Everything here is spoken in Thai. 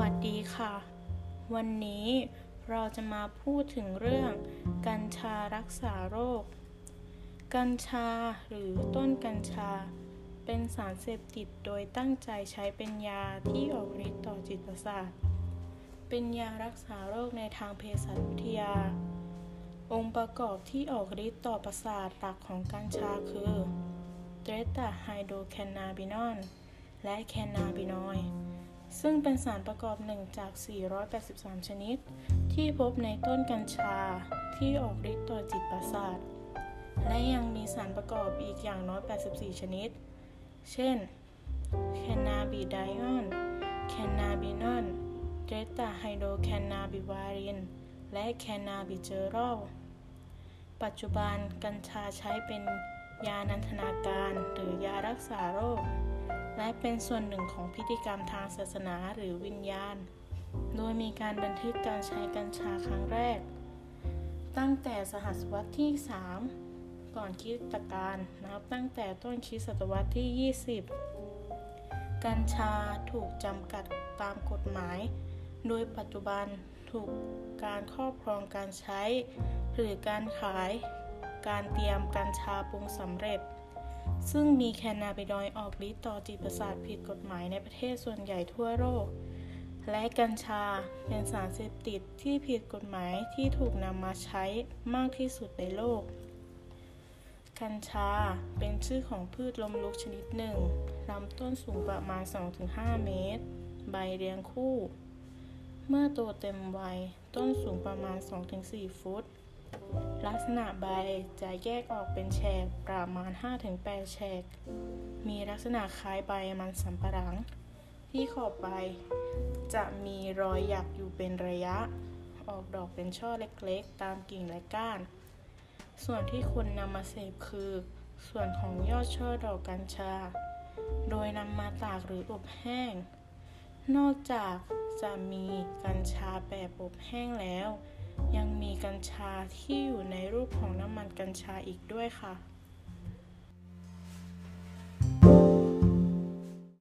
วัสดีค่ะ วันนี้เราจะมาพูดถึงเรื่อง กัญชารักษาโรค กัญชาหรือต้นกัญชา เป็นสารเสพติดโดยตั้งใจใช้เป็นยาที่ออกฤทธิ์ต่อจิตประสาท เป็นยารักษาโรคในทางเภสัชวิทยา องค์ประกอบที่ออกฤทธิ์ต่อประสาทหลักของกัญชาคือเตรตาไฮโดรแคนนาบินอลและแคนนาบินอยด์ ซึ่งเป็นสารประกอบหนึ่งจาก 483 ชนิด ที่พบในต้นกัญชาที่ออกฤทธิ์ต่อจิตประสาท และยังมีสารประกอบอีกอย่างน้อย 84 ชนิด เช่น แคนนาบิไดออน แคนนาบินอลเตรตาไฮโดรแคนนาบิวาริน และแคนนาบิเจอรอล ปัจจุบันกัญชาใช้เป็นยานันทนาการหรือยารักษาโรค และเป็นส่วนหนึ่งของพิธีกรรมทางศาสนาหรือวิญญาณ โดยมีการบันทึกการใช้กัญชาครั้งแรก ตั้งแต่สหัสวรรษที่ 3 ก่อนคริสตกาลนับตั้งแต่ต้นคริสตศตวรรษที่ 20 กัญชาถูกจำกัดตามกฎหมาย โดยปัจจุบันถูกการครอบครองการใช้ หรือการขาย การเตรียมกัญชาปรุงสำเร็จ ซึ่งมีแคนนาบิดอยออกฤทธิ์ต่อจิตประสาทผิดกฎหมายในประเทศส่วนใหญ่ทั่วโลก และกัญชาเป็นสารเสพติดที่ผิดกฎหมายที่ถูกนำมาใช้มากที่สุดในโลก กัญชาเป็นชื่อของพืชลมลุกชนิดหนึ่งลำต้นสูงประมาณ 2-5 เมตร ใบเรียงคู่ เมื่อโตเต็มวัยต้นสูงประมาณ 2-4 ฟุต ลักษณะใบจะแยกออกเป็นแฉกประมาณ 5-8 แฉก มีลักษณะคล้ายใบมันสำปะหลัง ที่ขอบใบจะมีรอยหยักอยู่เป็นระยะ ออกดอกเป็นช่อเล็กๆ ตามกิ่งและก้าน ส่วนที่คนนำมาเสพคือ ส่วนของยอดช่อดอกกัญชา โดยนำมาตากหรืออบแห้ง นอกจากจะมีกัญชาแบบอบแห้งแล้ว ยังมีกัญชาที่อยู่ในรูปของน้ำมันกัญชาอีกด้วยค่ะ